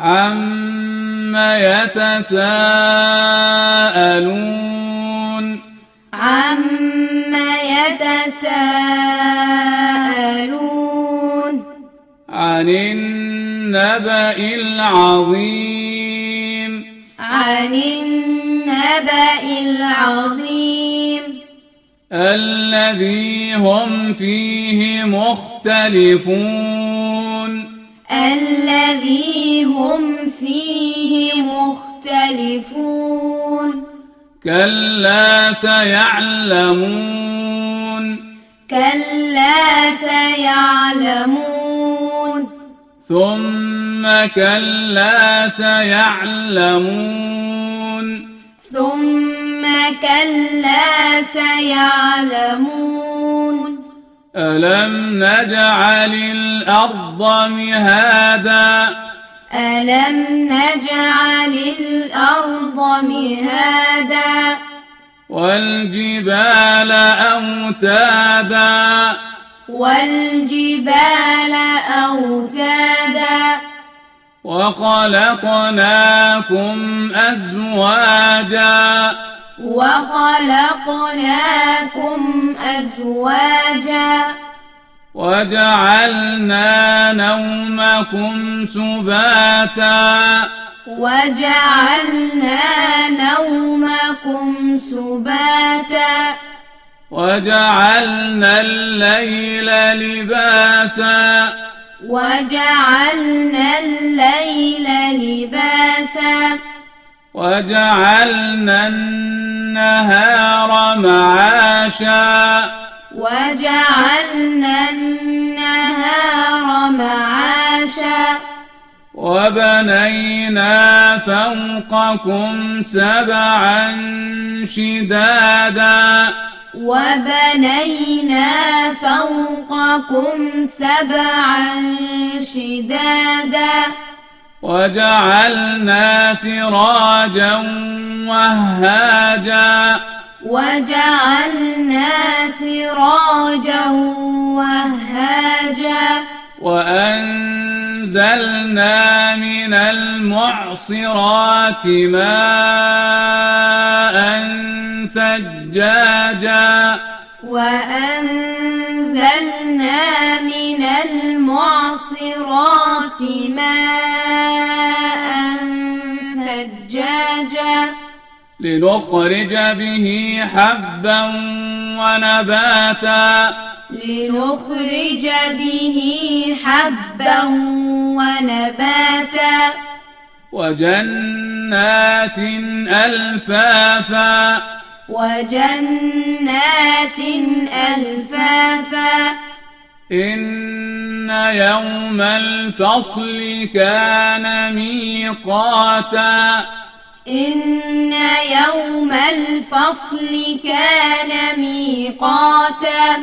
عم يتساءلون عم يتساءلون عن النبأ العظيم عن النبأ العظيم الذي هم فيه مختلفون الذي هم فيه مختلفون. كلا سيعلمون. كلا سيعلمون. ثم كلا سيعلمون. ثم كلا سيعلمون. ألم نجعل الأرض مهادا؟ ألم نجعل الأرض مهادا والجبال أوتادا والجبال أوتادا وخلقناكم أزواجا وخلقناكم أزواجا وجعلنا نومكم سباتا. وجعلنا نومكم سباتا. وجعلنا الليل لباسا. وجعلنا الليل لباسا. وجعلنا النهار معاشا. وجعلنا النهار معاشا. وبنينا فوقكم سبعا شدادا. وبنينا فوقكم سبعا شدادا. وجعلنا سراجا وهاجا. وجعلنا سراجا وهاجا وأنزلنا من المعصرات ماء ثجاجا وأنزلنا من المعصرات ماء لنخرج به حبا ونباتا. لنخرج به حبا ونباتا. وجنات ألفافا. وجنات ألفافا. إن يوم الفصل كان ميقاتا. إن يوم الفصل كان ميقاتا.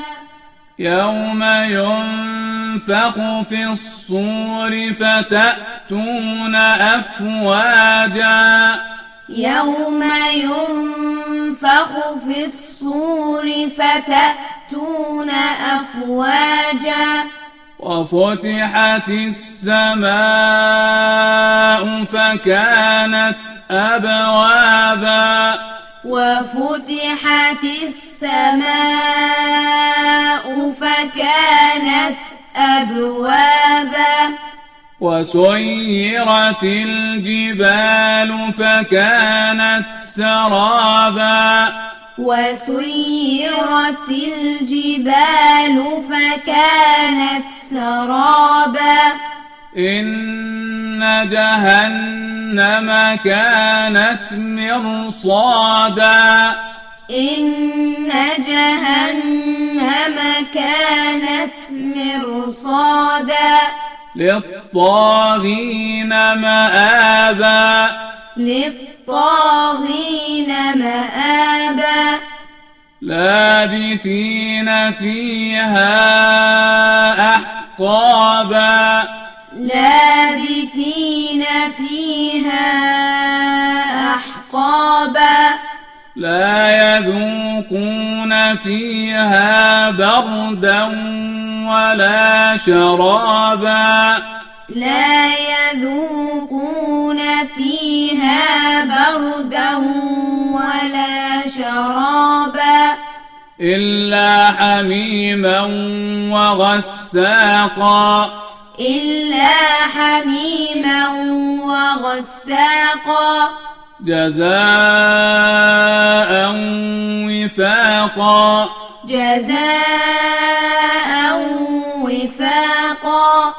يوم ينفخ في الصور فتأتون أفواجا. يوم ينفخ في الصور فتأتون أفواجا. وفتحت السماء فكانت أبوابا. وفتحت السماء فكانت أبوابا. وسيرت الجبال فكانت سرابا. وسيرت الجبال فكانت سرابا. إن جهنم كانت مرصادا. إن جهنم كانت مرصادا. للطاغين مآبا. للطاغين مآبا. لابثين فيها أحقابا. لابثين فيها أحقابا. لا يذوقون فيها بردا ولا شرابا. لا يذوقون فيها بردا ولا شرابا إلا حميما وغساقا. إلا حميما وغساقا. جزاء وفاقا. جزاء وفاقا.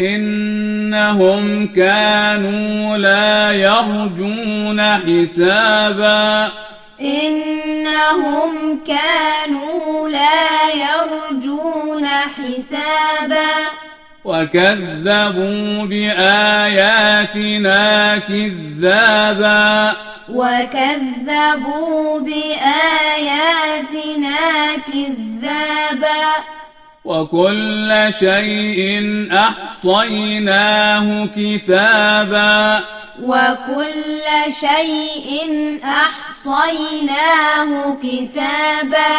إنهم كانوا لا يرجون حسابا. إنهم كانوا لا يرجون حسابا. وكذبوا بآياتنا كذابا. وكذبوا بآياتنا كذابا. وكل شيء أحصيناه كتابا. وكل شيء أحصيناه كتابا.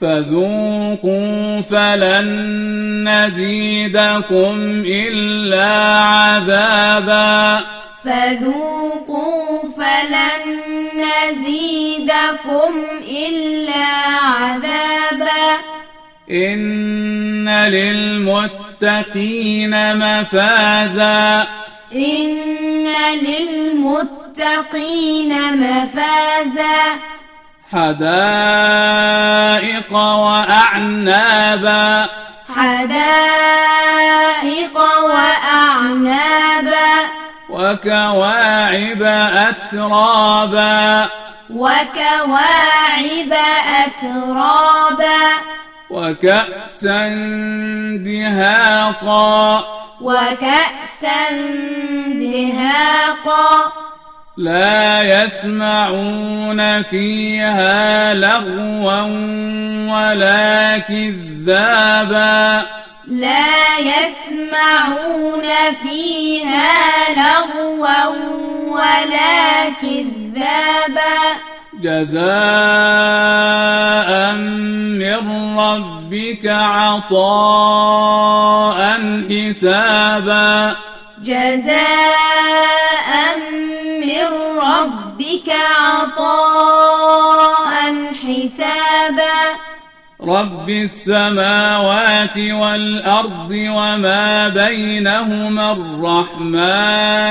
فذوقوا فلن نزيدكم إلا عذابا. فذوقوا فلن نزيدكم إلا عذابا. إن للمتقين مفازا إن للمتقين مفازا حدائق وأعنابا حدائق وأعنابا وكواعب أترابا وكواعب أترابا وكأسا دهاقا. وكأسا دهاقا. لا يسمعون فيها لغوا ولا كذابا. لا يسمعون فيها لغوا ولا كذابا. جزاء من ربك عطاء حسابا. جزاء من ربك عطاء حسابا. رب السماوات والأرض وما بينهما الرحمن.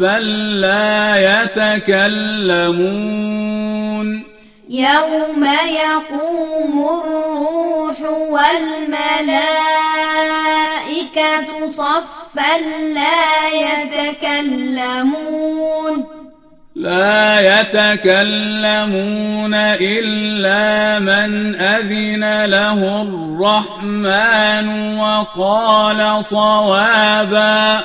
لا يتكلمون. يوم يقوم الروح والملائكة صفا لا يتكلمون. لا يتكلمون إلا من أذن له الرحمن وقال صوابا.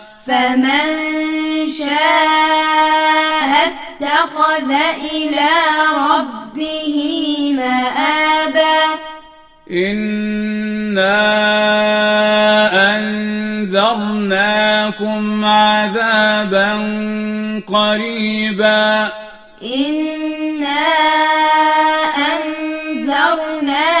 فمن شاء اتخذ إلى ربه مآبا. إنا أنذرناكم عذابا قريبا. إنا أنذرناكم